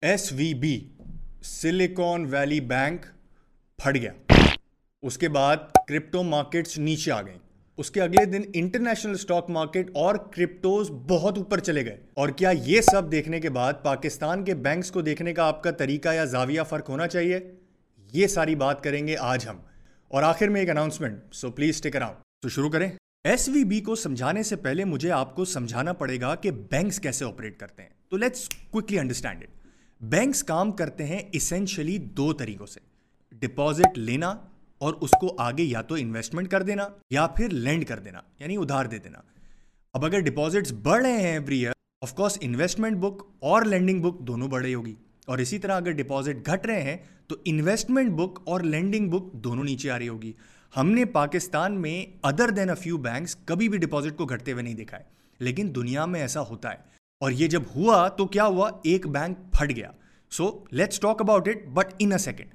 S V B Silicon Valley bank پھٹ گیا۔ اس کے بعد کرپٹو مارکیٹس نیچے آ گئیں۔ اس کے اگلے دن انٹرنیشنل سٹاک مارکیٹ اور کرپٹوز بہت اوپر چلے گئے۔ اور کیا یہ سب دیکھنے کے بعد پاکستان کے بینکس کو دیکھنے کا آپ کا طریقہ یا زاویہ فرق ہونا چاہیے؟ یہ ساری بات کریں گے آج ہم۔ اور آخر میں ایک announcement so please take around تو شروع کریں۔ ایس وی بی کو سمجھانے سے پہلے مجھے آپ کو سمجھانا پڑے گا کہ بینکس کیسے آپریٹ کرتے ہیں۔ تو let's quickly understand it banks کام کرتے ہیں اسینشلی دو طریقوں سے۔ ڈپازٹ لینا اور اس کو آگے یا تو انویسٹمنٹ کر دینا یا پھر لینڈ کر دینا یعنی ادھار دے دینا۔ اب اگر ڈپازٹس بڑھ رہے ہیں every year of course investment book اور لینڈنگ بک دونوں بڑھ رہی ہوگی۔ اور اسی طرح اگر ڈپازٹ گھٹ رہے ہیں، تو انویسٹمنٹ بک اور لینڈنگ بک دونوں نیچے آ رہی ہوگی۔ ہم نے پاکستان میں other than a few banks کبھی بھی ڈپازٹ کو گھٹتے ہوئے نہیں دیکھا ہے۔ لیکن دنیا میں ایسا ہوتا ہے۔ اور یہ جب ہوا تو کیا ہوا؟ ایک بینک پھٹ گیا۔ So let's talk about it but in a second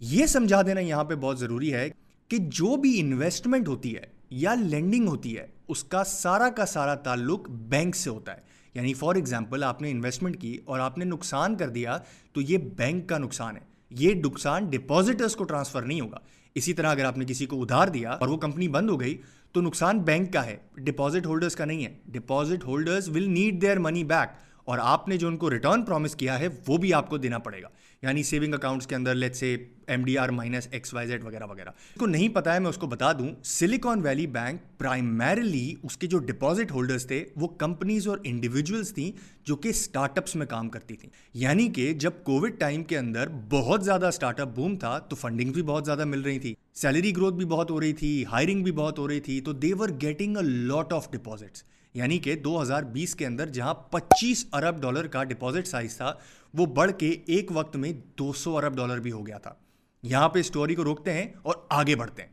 یہ سمجھا دینا یہاں پہ بہت ضروری ہے کہ جو بھی انویسٹمنٹ ہوتی ہے یا لینڈنگ ہوتی ہے، اس کا سارا کا سارا تعلق بینک سے ہوتا ہے۔ یعنی فار ایگزامپل آپ نے انویسٹمنٹ کی اور آپ نے نقصان کر دیا تو یہ بینک کا نقصان ہے۔ یہ نقصان ڈپازٹرس کو ٹرانسفر نہیں ہوگا۔ اسی طرح اگر آپ نے کسی کو ادھار دیا اور وہ کمپنی بند ہو گئی، تو نقصان بینک کا ہے ڈپازٹ ہولڈرس کا نہیں ہے۔ Deposit holders will need their money back اور آپ نے جو ان کو ریٹرن پرومس کیا ہے، وہ بھی آپ کو دینا پڑے گا۔ یعنی سیونگ اکاؤنٹس کے اندر let say M D R minus X Y Z وغیرہ وغیرہ. اس کو نہیں پتا ہے، میں اس کو بتا دوں. سلیکان ویلی بینک پرائمریلی اس کے جو ڈپازٹ ہولڈرس تھے، وہ کمپنیز اور انڈیویجولس تھیں جو کہ اسٹارٹ اپس میں کام کرتی تھیں. یعنی کہ جب کووڈ ٹائم کے اندر بہت زیادہ اسٹارٹ اپ بوم تھا، تو فنڈنگ بھی بہت زیادہ مل رہی تھی. سیلری گروتھ بھی بہت ہو رہی تھی ہائرنگ بھی بہت ہو رہی تھی، تو they were getting a lot of deposits یعنی کہ دو ہزار بیس کے اندر جہاں پچیس ارب ڈالر کا ڈپازٹ سائز تھا، وہ بڑھ کے ایک وقت میں دو سو ارب ڈالر بھی ہو گیا تھا۔ یہاں پہ اسٹوری کو روکتے ہیں اور آگے بڑھتے ہیں۔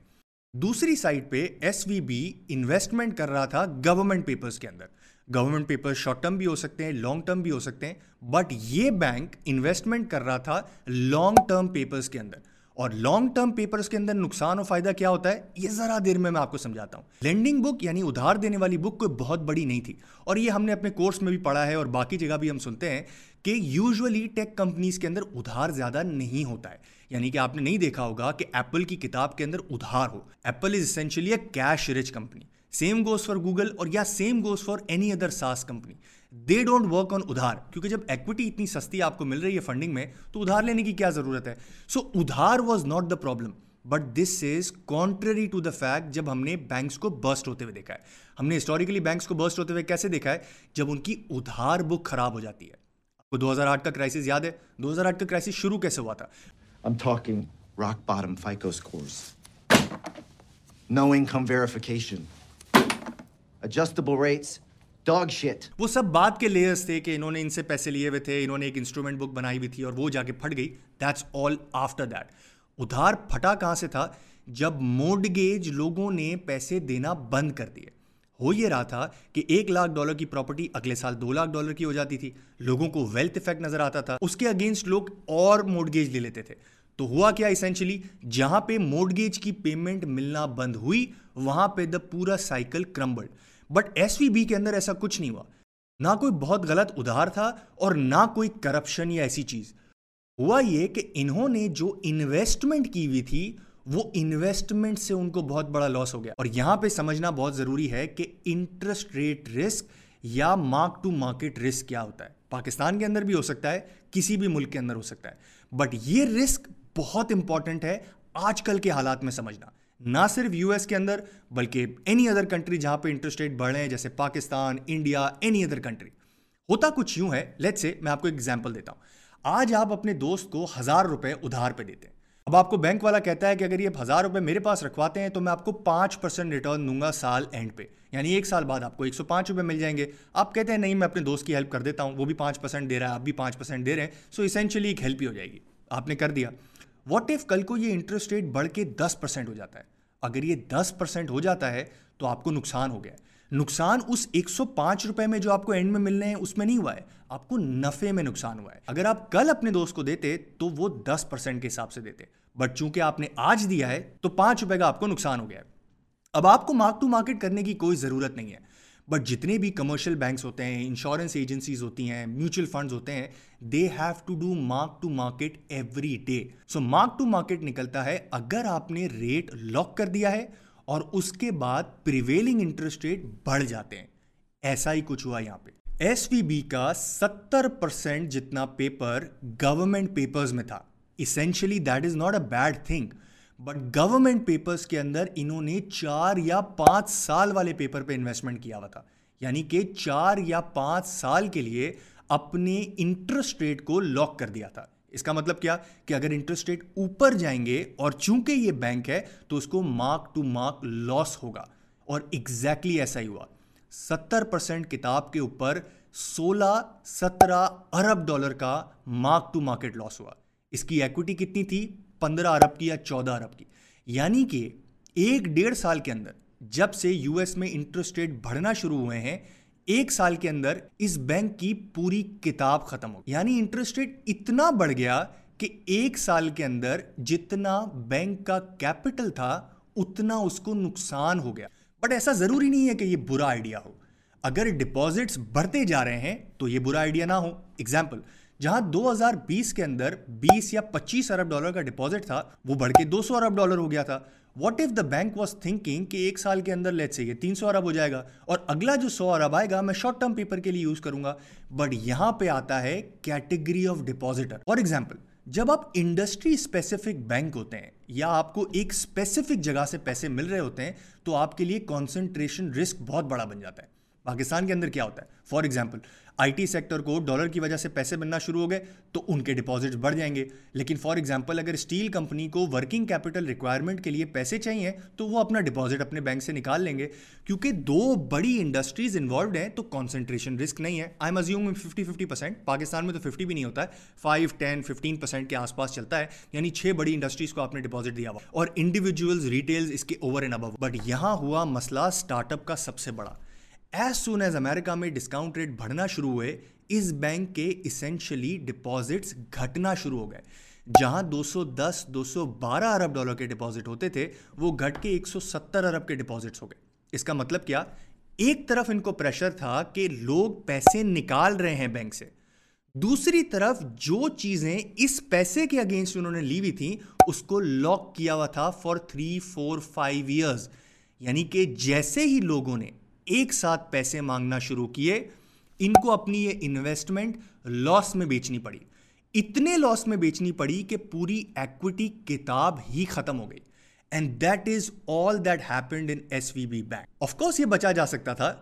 دوسری سائڈ پہ ایس وی بی انویسٹمنٹ کر رہا تھا گورنمنٹ پیپرز کے اندر۔ گورنمنٹ پیپر شارٹ ٹرم بھی ہو سکتے ہیں لانگ ٹرم بھی ہو سکتے ہیں۔ بٹ یہ بینک انویسٹمنٹ کر رہا تھا لانگ ٹرم پیپرز کے اندر۔ اور لانگ ٹرم پیپرز کے اندر نقصان و فائدہ کیا ہوتا ہے؟ یہ ذرا دیر میں میں آپ کو سمجھاتا ہوں۔ لینڈنگ بک یعنی ادھار دینے والی بک کوئی بہت بڑی نہیں تھی۔ اور یہ ہم نے اپنے کورس میں بھی پڑھا ہے اور باقی جگہ بھی ہم سنتے ہیں کہ یوزولی ٹیک کمپنیز کے اندر ادھار زیادہ نہیں ہوتا ہے۔ یعنی کہ آپ نے نہیں دیکھا ہوگا کہ ایپل کی کتاب کے اندر ادھار ہو۔ Apple is essentially a cash rich company same goes for Google اور یا same goes for any other SaaS company they don't work on ادھار کیونکہ جب ایکوٹی اتنی سستی آپ کو مل رہی ہے فنڈنگ میں، تو ادھار لینے کی کیا ضرورت ہے؟ So Aadhaar was not the problem but this is contrary to the fact جب ہم نے بینکس کو برسٹ ہوتے ہوئے دیکھا ہے۔ ہم نے ہسٹوریکلی بینکس کو برسٹ ہوتے ہوئے کیسے دیکھا ہے؟ جب ان کی ادھار بک خراب ہو جاتی ہے۔ آپ کو دو ہزار آٹھ کا کرائسس یاد ہے؟ دو ہزار آٹھ کا کرائسس شروع کیسے ہوا تھا؟ I'm talking rock bottom FICO scores. No income verification. Adjustable rates. Dog shit. وہ سب بات کے لیئرس تھے کہ انہوں نے ان سے پیسے لیے ہوئے تھے، انہوں نے ایک انسٹرومنٹ بک بنائی ہوئی تھی اور وہ جا کے پھٹ گئی۔ دیٹس آل آفٹر دیٹ ادھار پھٹا کہاں سے تھا؟ جب موڈگیج لوگوں نے پیسے دینا بند کر دیے۔ ہو یہ رہا تھا کہ ایک لاکھ ڈالر کی پراپرٹی اگلے سال دو لاکھ ڈالر کی ہو جاتی تھی۔ لوگوں کو ویلتھ افیکٹ نظر آتا تھا۔ اس کے اگینسٹ لوگ اور موڈگیج لے لیتے تھے۔ تو ہوا کیا اسینشلی جہاں پہ موڈگیج کی پیمنٹ ملنا بند ہوئی، وہاں پہ دا پورا cycle crumbled but S V B کے اندر ایسا کچھ نہیں ہوا۔ نہ کوئی بہت غلط ادھار تھا اور نہ کوئی کرپشن یا ایسی چیز۔ ہوا یہ کہ انہوں نے جو انویسٹمنٹ کی ہوئی تھی، وہ انویسٹمنٹ سے ان کو بہت بڑا لاس ہو گیا۔ اور یہاں پہ سمجھنا بہت ضروری ہے کہ انٹرسٹ ریٹ رسک یا مارک ٹو مارکیٹ رسک کیا ہوتا ہے۔ پاکستان کے اندر بھی ہو سکتا ہے، کسی بھی ملک کے اندر ہو سکتا ہے۔ بٹ یہ رسک بہت امپورٹنٹ ہے آج کل کے حالات میں سمجھنا۔ نہ صرف یو ایس کے اندر، بلکہ اینی ادر کنٹری جہاں پہ انٹرسٹ ریٹ بڑھ رہے ہیں، جیسے Pakistan, India any other country ہوتا کچھ یوں ہے لیٹ سے میں آپ کو ایگزامپل دیتا ہوں۔ آج آپ اپنے دوست کو ہزار روپے ادھار پہ دیتے ہیں۔ اب آپ کو بینک والا کہتا ہے کہ اگر یہ ہزار روپے میرے پاس رکھواتے ہیں تو میں آپ کو پانچ پرسینٹ ریٹرن دوں گا سال اینڈ پہ۔ یعنی ایک سال بعد آپ کو ایک سو پانچ روپے مل جائیں گے۔ آپ کہتے ہیں نہیں، میں اپنے دوست کی ہیلپ کر دیتا ہوں، وہ بھی پانچ پرسینٹ دے رہا ہے، آپ بھی پانچ پرسینٹ دے رہے ہیں۔ سو اسینشلی ایک ہیلپ ہی ہو جائے گی۔ آپ نے کر دیا۔ واٹ ایف کل کو یہ انٹرسٹ ریٹ بڑھ کے دس پرسینٹ ہو جاتا ہے؟ اگر یہ دس پرسینٹ ہو جاتا ہے تو آپ کو نقصان ہو گیا ہے۔ نقصان اس ایک سو پانچ روپے میں جو آپ کو اینڈ میں ملنے ہیں، اس میں نہیں ہوا ہے۔ آپ کو نفے میں نقصان ہوا ہے۔ اگر آپ کل اپنے دوست کو دیتے تو وہ دس پرسینٹ کے حساب سے دیتے۔ بٹ چونکہ آپ نے آج دیا ہے تو پانچ روپے کا آپ کو نقصان ہو گیا ہے۔ اب آپ کو مارک ٹو مارکیٹ کرنے کی کوئی ضرورت نہیں ہے۔ بٹ جتنے بھی کمرشل بینکس ہوتے ہیں انشورنس ایجنسیز ہوتی ہیں میوچل فنڈز ہوتے ہیں they have to do mark to market every day so mark to market نکلتا ہے اگر آپ نے ریٹ لاک کر دیا ہے اور اس کے بعد پریویلنگ انٹرسٹ ریٹ بڑھ جاتے ہیں ایسا ہی کچھ ہوا یہاں پہ ایس وی بی کا ستر پرسینٹ جتنا پیپر گورنمنٹ پیپرز میں تھا essentially that is not a bad thing but government papers کے اندر انہوں نے چار یا پانچ سال والے پیپر پہ انویسٹمنٹ کیا ہوا تھا۔ یعنی کہ چار یا پانچ سال کے لیے اپنے انٹرسٹ ریٹ کو لاک کر دیا تھا۔ اس کا مطلب کیا؟ کہ اگر انٹرسٹ ریٹ اوپر جائیں گے اور چونکہ یہ بینک ہے تو اس کو مارک ٹو مارک لاس ہوگا۔ اور ایگزیکٹلی ایسا ہی ہوا۔ ستر پرسینٹ کتاب کے اوپر سولہ سترہ ارب ڈالر کا مارک ٹو مارکیٹ لاس ہوا۔ اس کی ایکوٹی کتنی تھی؟ پندرہ ارب کی یا چودہ ارب کی۔ یعنی کہ ایک ڈیڑھ سال کے اندر جب سے یو ایس میں انٹرسٹ ریٹ بڑھنا شروع ہوئے ہیں، ایک سال کے اندر اس بینک کی پوری کتاب ختم ہو یعنی انٹرسٹ ریٹ اتنا بڑھ گیا کہ ایک سال کے اندر جتنا بینک کا کیپٹل تھا، اتنا اس کو نقصان ہو گیا۔ بٹ ایسا ضروری نہیں ہے کہ یہ برا آئیڈیا ہو۔ اگر ڈپازٹس بڑھتے جا رہے ہیں تو یہ برا آئیڈیا نہ ہو۔ ایگزامپل جہاں دو ہزار بیس کے اندر بیس یا پچیس ارب ڈالر کا ڈپازٹ تھا، وہ بڑھ کے دو سو ارب ڈالر ہو گیا تھا۔ What if the bank was thinking کہ ایک سال کے اندر لیٹ سے یہ تین سو ارب ہو جائے گا اور اگلا جو سو ارب آئے گا میں شارٹ ٹرم پیپر کے لیے یوز کروں گا۔ بٹ یہاں پہ آتا ہے category of depositor for example جب آپ انڈسٹری اسپیسیفک بینک ہوتے ہیں یا آپ کو ایک اسپیسیفک جگہ سے پیسے مل رہے ہوتے ہیں، تو آپ کے لیے کانسنٹریشن رسک بہت بڑا بن جاتا ہے۔ پاکستان کے اندر کیا ہوتا ہے؟ For example I T sector کو ڈالر کی وجہ سے پیسے بننا شروع ہو گئے تو ان کے ڈپازٹس بڑھ جائیں گے۔ لیکن فار ایگزامپل اگر اسٹیل کمپنی کو ورکنگ کیپٹل ریکوائرمنٹ کے لیے پیسے چاہیے تو وہ اپنا ڈپازٹ اپنے بینک سے نکال لیں گے۔ کیونکہ دو بڑی انڈسٹریز انوالوڈ ہیں تو کانسنٹریشن رسک نہیں ہے۔ I assume fifty fifty percent Pakistan میں تو ففٹی بھی نہیں ہوتا ہے۔ فائیو ٹین ففٹین پرسینٹ کے آس پاس چلتا ہے۔ یعنی چھ بڑی انڈسٹریز کو آپ نے ڈپازٹ دیا ہوا۔ اور انڈیویجولز ریٹیلز اس کے اوور اینڈ ابو بٹ یہاں ہوا مسئلہ اسٹارٹ اپ کا سب سے بڑا۔ ایز سون ایز امیرکا میں ڈسکاؤنٹ ریٹ بڑھنا شروع ہوئے اس بینک کے اسینشلی ڈپازٹس گھٹنا شروع ہو گئے جہاں دو سو دس دو سو بارہ ارب ڈالر کے ڈپازٹ ہوتے تھے وہ گھٹ کے ایک سو ستر ارب کے ڈپازٹس ہو گئے اس کا مطلب کیا ایک طرف ان کو پریشر تھا کہ لوگ پیسے نکال رہے ہیں بینک سے دوسری طرف جو چیزیں اس پیسے کے اگینسٹ انہوں نے لی ہوئی تھیں اس کو لاک کیا ہوا تھا for three four five years یعنی کہ جیسے ہی لوگوں نے ایک ساتھ پیسے مانگنا شروع کیے، ان کو اپنی یہ انویسٹمنٹ لاس میں بیچنی پڑی۔ اتنے لاس میں بیچنی پڑی کہ پوری ایکوٹی کتاب ہی ختم ہو گئی۔ And that is all that happened in S V B bank of course یہ بچا جا سکتا تھا،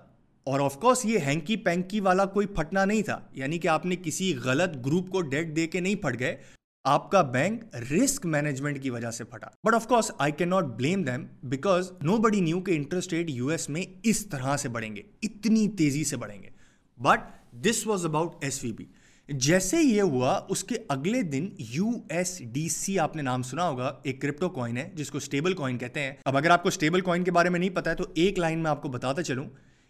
اور آف کورس یہ ہینکی پینکی والا کوئی پھٹنا نہیں تھا۔ یعنی کہ آپ نے کسی غلط گروپ کو ڈیٹ دے کے نہیں پھٹ گئے۔ آپ کا بینک رسک مینجمنٹ کی وجہ سے پھٹا۔ But of course I can not blame them because nobody knew کہ انٹرسٹ ریٹ یو ایس میں اس طرح سے بڑھیں گے، اتنی تیزی سے بڑھیں گے۔ But this was about S V B جیسے یہ ہوا، اس کے اگلے دن یو ایس ڈی سی آپ نے نام سنا ہوگا، ایک کرپٹو کوائن ہے، جس کو اسٹیبل کوائن کہتے ہیں۔ اب اگر آپ کو اسٹیبل کوائن کے بارے میں نہیں پتا ہے تو ایک لائن میں آپ کو بتاتا چلوں۔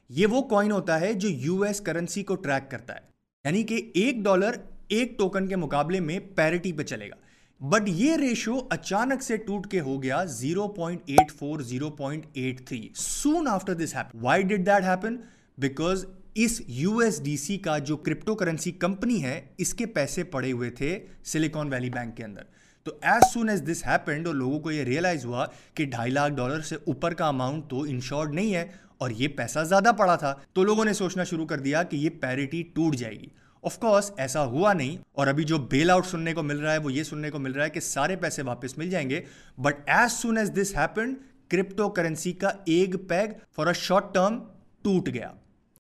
یہ وہ کوائن ہوتا ہے جو یو ایس کرنسی کو ٹریک کرتا ہے۔ یعنی کہ ایک ڈالر ایک ٹوکن کے مقابلے میں پیرٹی پہ چلے گا۔ بٹ یہ ریشو اچانک سے ٹوٹ کے ہو گیا 0.84 0.83 soon after this happen why did that happen? Because us U S D C کا جو کرپٹو کرنسی کمپنی ہے، اس کے پیسے پڑے ہوئے تھے سلیکون ویلی بینک کے اندر۔ تو as soon as this happened اور لوگوں کو یہ ریئلائز ہوا کہ ڈھائی لاکھ ڈالر سے اوپر کا اماؤنٹ تو انشورڈ نہیں ہے، اور یہ پیسہ زیادہ پڑا تھا۔ تو لوگوں نے سوچنا شروع کر دیا کہ یہ پیرٹی ٹوٹ جائے گی۔ آف کورس ایسا ہوا نہیں اور ابھی جو بیل آؤٹ سننے کو مل رہا ہے، وہ یہ سننے کو مل رہا ہے کہ سارے پیسے واپس مل جائیں گے۔ But as soon as this happened crypto currency کا ایک peg for a short term ٹوٹ گیا۔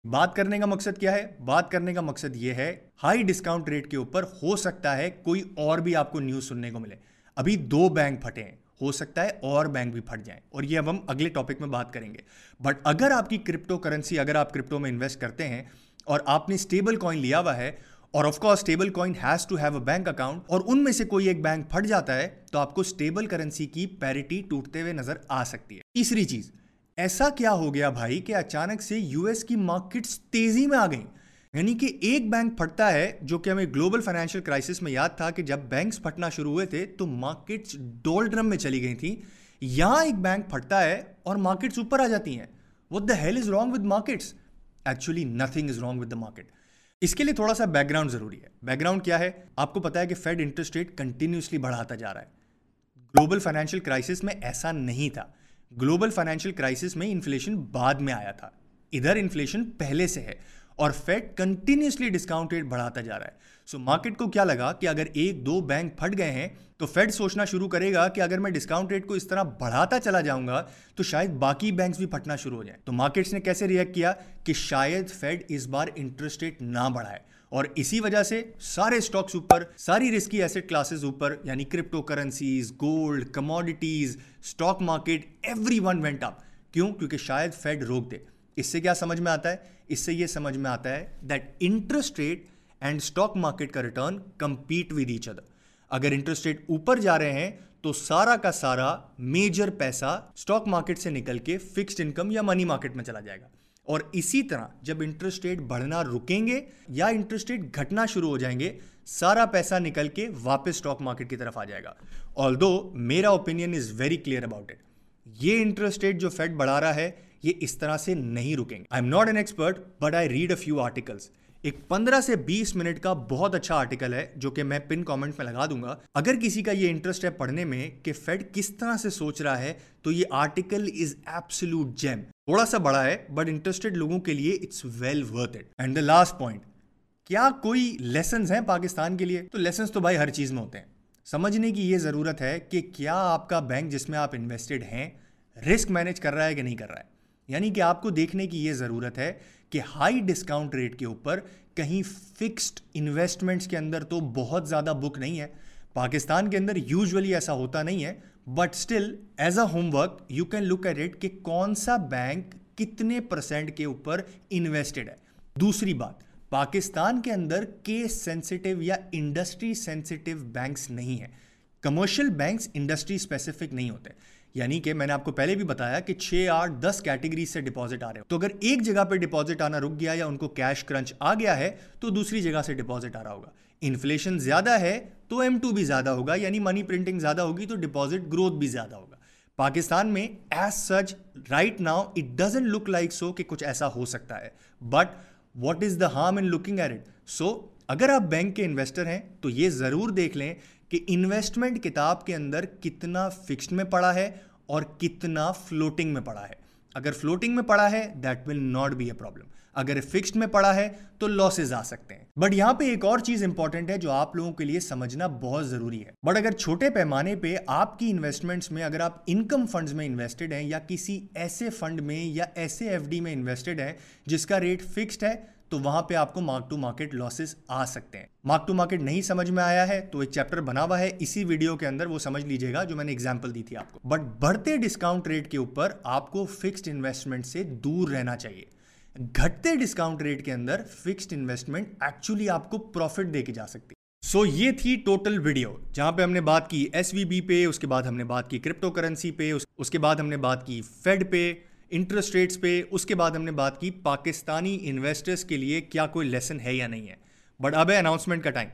بات کرنے کا مقصد کیا ہے؟ بات کرنے کا مقصد یہ ہے ہائی ڈسکاؤنٹ ریٹ کے اوپر ہو سکتا ہے کوئی اور بھی آپ کو نیوز سننے کو ملے۔ ابھی دو بینک پھٹے ہیں، ہو سکتا ہے اور بینک بھی پھٹ جائیں۔ اور یہ اب ہم اگلے ٹاپک میں بات کریں گے۔ بٹ اگر آپ کی کرپٹو کرنسی اگر آپ کرپٹو میں انویسٹ کرتے ہیں اور آپ نے اسٹیبل کوائن لیا ہوا ہے اور of course stable coin has to have a bank account اور ان میں سے کوئی ایک بینک پھٹ جاتا ہے تو آپ کو اسٹیبل کرنسی کی پیرٹی ٹوٹتے ہوئے نظر آ سکتی ہے۔ تیسری چیز، ایسا کیا ہو گیا بھائی کہ اچانک سے یو ایس کی مارکیٹس تیزی میں آ گئیں؟ یعنی کہ ایک بینک پھٹتا ہے جو کہ ہمیں گلوبل فائنینشیل کرائسس میں یاد تھا کہ جب بینکس پھٹنا شروع ہوئے تھے تو مارکیٹس ڈول ڈرم میں چلی گئی تھیں۔ یہاں ایک بینک پھٹتا ہے اور مارکیٹس اوپر آ جاتی ہیں۔ What the hell is wrong with markets actually nothing is wrong with the market اس کے لیے تھوڑا سا بیک گراؤنڈ ضروری ہے. بیک گراؤنڈ کیا ہے؟ آپ کو پتا ہے کہ فیڈ انٹرسٹ ریٹ کنٹینیوسلی بڑھاتا جا رہا ہے. گلوبل فائنینشیل کرائسس میں ایسا نہیں تھا. گلوبل فائنینشیل کرائسس میں انفلیشن بعد میں آیا تھا. ادھر انفلیشن پہلے سے ہے اور فیڈ کنٹینیوسلی ڈسکاؤنٹ ریٹ بڑھاتا جا رہا ہے. سو مارکیٹ کو کیا لگا کہ اگر ایک دو بینک پھٹ گئے ہیں تو فیڈ سوچنا شروع کرے گا کہ اگر میں ڈسکاؤنٹ ریٹ کو اس طرح بڑھاتا چلا جاؤں گا تو شاید باقی بینکس بھی پھٹنا شروع ہو جائیں۔ تو مارکیٹس نے کیسے ریئیکٹ کیا کہ شاید فیڈ اس بار انٹرسٹ ریٹ نہ بڑھائے اور اسی وجہ سے سارے اسٹاکس اوپر، ساری رسکی ایسٹ کلاسز اوپر یعنی crypto currencies gold commodities stock market everyone went up کیوں؟ کیونکہ شاید فیڈ روک دے۔ اس سے کیا سمجھ میں آتا ہے؟ اس سے یہ سمجھ میں آتا ہے that interest rate and stock market کا return compete with each other اگر انٹرسٹ ریٹ اوپر جا رہے ہیں تو سارا کا سارا میجر پیسہ اسٹاک مارکیٹ سے نکل کے فکسڈ انکم یا منی مارکیٹ میں چلا جائے گا اور اسی طرح جب انٹرسٹ ریٹ بڑھنا رکیں گے یا انٹرسٹ ریٹ گھٹنا شروع ہو جائیں گے سارا پیسہ نکل کے واپس اسٹاک مارکیٹ کی طرف آ جائے گا آل دو میرا opinion is very clear about it یہ انٹرسٹ ریٹ جو فیڈ بڑھا رہا ہے یہ اس طرح سے نہیں رکیں گے I am not an expert but I read a few articles ایک پندرہ سے بیس منٹ کا بہت اچھا آرٹیکل ہے جو کہ میں پن کامنٹ میں لگا دوں گا۔ اگر کسی کا یہ انٹرسٹ ہے پڑھنے میں کہ فیڈ کس طرح سے سوچ رہا ہے، تو یہ آرٹیکل از ایبسلوٹ جیم تھوڑا سا بڑا ہے بٹ انٹرسٹڈ لوگوں کے لیے it's well worth it and the last point کیا کوئی لیسنز ہیں پاکستان کے لیے؟ تو لیسنز تو بھائی ہر چیز میں ہوتے ہیں۔ سمجھنے کی یہ ضرورت ہے کہ کیا آپ کا بینک جس میں آپ انویسٹڈ ہیں رسک مینیج کر رہا ہے کہ نہیں کر رہا ہے۔ یعنی کہ آپ کو دیکھنے کی یہ ضرورت ہے کہ ہائی ڈسکاؤنٹ ریٹ کے اوپر کہیں فکسڈ انویسٹمنٹس کے اندر تو بہت زیادہ بک نہیں ہے۔ پاکستان کے اندر یوزولی ایسا ہوتا نہیں ہے but still as a homework you can look at it کہ کون سا بینک کتنے پرسینٹ کے اوپر انویسٹڈ ہے۔ دوسری بات، پاکستان کے اندر کیس سینسٹیو یا انڈسٹری سینسٹیو بینکس نہیں ہیں۔ کمرشل بینکس انڈسٹری اسپیسیفک نہیں ہوتے۔ یعنی کہ میں نے آپ کو پہلے بھی بتایا کہ چھ آٹھ دس کیٹیگری سے ڈپازٹ آ رہے ہو۔ تو اگر ایک جگہ پہ ڈپازٹ آنا رک گیا یا ان کو کیش کرنچ آ گیا ہے، تو دوسری جگہ سے ڈپازٹ آ رہا ہوگا۔ انفلیشن زیادہ ہے تو ایم ٹو بھی زیادہ ہوگا یعنی منی پرنٹنگ زیادہ ہوگی تو ڈپازٹ گروتھ بھی زیادہ ہوگا۔ پاکستان میں as such right now it doesn't look like so کہ کچھ ایسا ہو سکتا ہے۔ But what is the harm in looking at it so اگر آپ بینک کے انویسٹر ہیں تو یہ ضرور دیکھ لیں کہ انویسٹمنٹ کتاب کے اندر کتنا فکسڈ میں پڑا ہے اور کتنا فلوٹنگ میں پڑا ہے۔ اگر فلوٹنگ میں پڑا ہے that will not be a problem اگر فکسڈ میں پڑا ہے، تو لاسز آ سکتے ہیں۔ بٹ یہاں پہ ایک اور چیز امپورٹنٹ ہے جو آپ لوگوں کے لیے سمجھنا بہت ضروری ہے۔ بٹ اگر چھوٹے پیمانے پہ آپ کی انویسٹمنٹس میں اگر آپ انکم فنڈز میں انویسٹڈ ہیں یا کسی ایسے فنڈ میں یا ایسے ایف ڈی میں انویسٹڈ ہیں جس کا ریٹ فکسڈ ہے تو وہاں پہ آپ کو مارک ٹو مارکیٹ لاسز آ سکتے ہیں۔ مارک ٹو مارکیٹ نہیں سمجھ میں آیا ہے تو ایک چیپٹر بنا ہوا ہے۔ اسی ویڈیو کے اندر وہ سمجھ لیجیے گا جو میں نے اگزامپل دی تھی آپ کو۔ بٹ بڑھتے ڈسکاؤنٹ ریٹ کے اوپر آپ کو فکسڈ انویسٹمنٹ سے دور رہنا چاہیے۔ گھٹتے ڈسکاؤنٹ ریٹ کے اندر فکسڈ انویسٹمنٹ ایکچولی آپ کو پروفٹ دے کے جا سکتی۔ سو so, یہ تھی ٹوٹل ویڈیو جہاں پہ ہم نے بات کی ایس وی بی پہ اس کے بعد ہم نے بات کی کرپٹو کرنسی پہ اس کے بعد ہم نے بات کی فیڈ پہ۔ انٹرسٹ ریٹس پہ اس کے بعد ہم نے بات کی پاکستانی انویسٹرس کے لیے کیا کوئی لیسن ہے یا نہیں ہے۔ بٹ اب ہے اناؤنسمنٹ کا ٹائم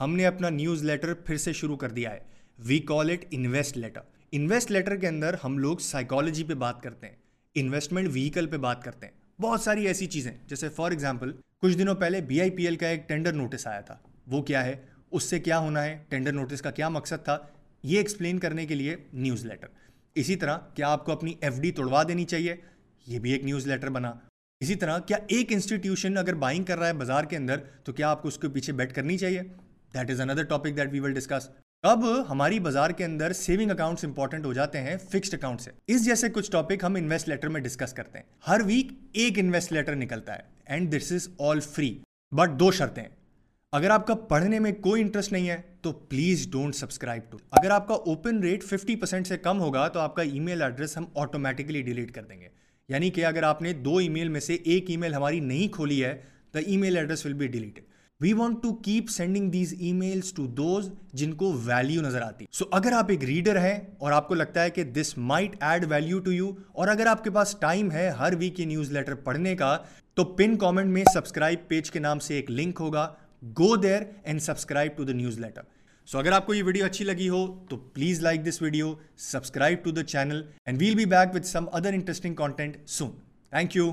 ہم نے اپنا نیوز لیٹر پھر سے شروع کر دیا ہے۔ We call it invest letter invest letter کے اندر ہم لوگ سائیکالوجی پہ بات کرتے ہیں۔ انویسٹمنٹ ویکل پہ بات کرتے ہیں۔ بہت ساری ایسی چیزیں جیسے فار ایگزامپل کچھ دنوں پہلے بی آئی پی ایل کا ایک ٹینڈر نوٹس آیا تھا۔ وہ کیا ہے؟ اس سے کیا ہونا ہے؟ ٹینڈر نوٹس کا کیا مقصد تھا؟ یہ ایکسپلین کرنے کے لیے نیوز لیٹر اسی طرح کیا آپ کو اپنی ایف ڈی توڑوا دینی چاہیے؟ یہ بھی ایک نیوز لیٹر بنا۔ اسی طرح کیا ایک انسٹیٹیوشن اگر بائنگ کر رہا ہے بازار کے اندر، تو کیا آپ کو اس کے پیچھے بیٹ کرنی چاہیے؟ That is another topic that we will discuss اب ہماری بازار کے اندر سیونگ اکاؤنٹس امپورٹنٹ ہو جاتے ہیں فکسڈ اکاؤنٹ سے۔ اس جیسے کچھ ٹاپک ہم انویسٹ لیٹر میں ڈسکس کرتے ہیں۔ ہر ویک ایک انویسٹ لیٹر نکلتا ہے۔ And this is all free but دو شرطیں۔ اگر آپ کا پڑھنے میں کوئی انٹرسٹ نہیں ہے تو پلیز ڈونٹ سبسکرائب ٹو اگر آپ کا اوپن ریٹ ففٹی پرسینٹ سے کم ہوگا تو آپ کا ای میل ایڈریس ہم آٹومیٹکلی ڈیلیٹ کر دیں گے. یعنی کہ اگر آپ نے دو ای میل میں سے ایک ای میل ہماری نہیں کھولی ہے the email address will be deleted we want to keep sending these emails to those جن کو ویلیو نظر آتی. سو so, اگر آپ ایک ریڈر ہیں اور آپ کو لگتا ہے کہ this might add value to you اور اگر آپ کے پاس ٹائم ہے ہر ویک یہ نیوز لیٹر پڑھنے کا تو پن کامنٹ میں سبسکرائب پیج کے نام سے ایک لنک ہوگا. Go there and subscribe to the newsletter so اگر آپ کو یہ ویڈیو اچھی لگی ہو، تو please like this video subscribe to the channel and we'll be back with some other interesting content soon thank you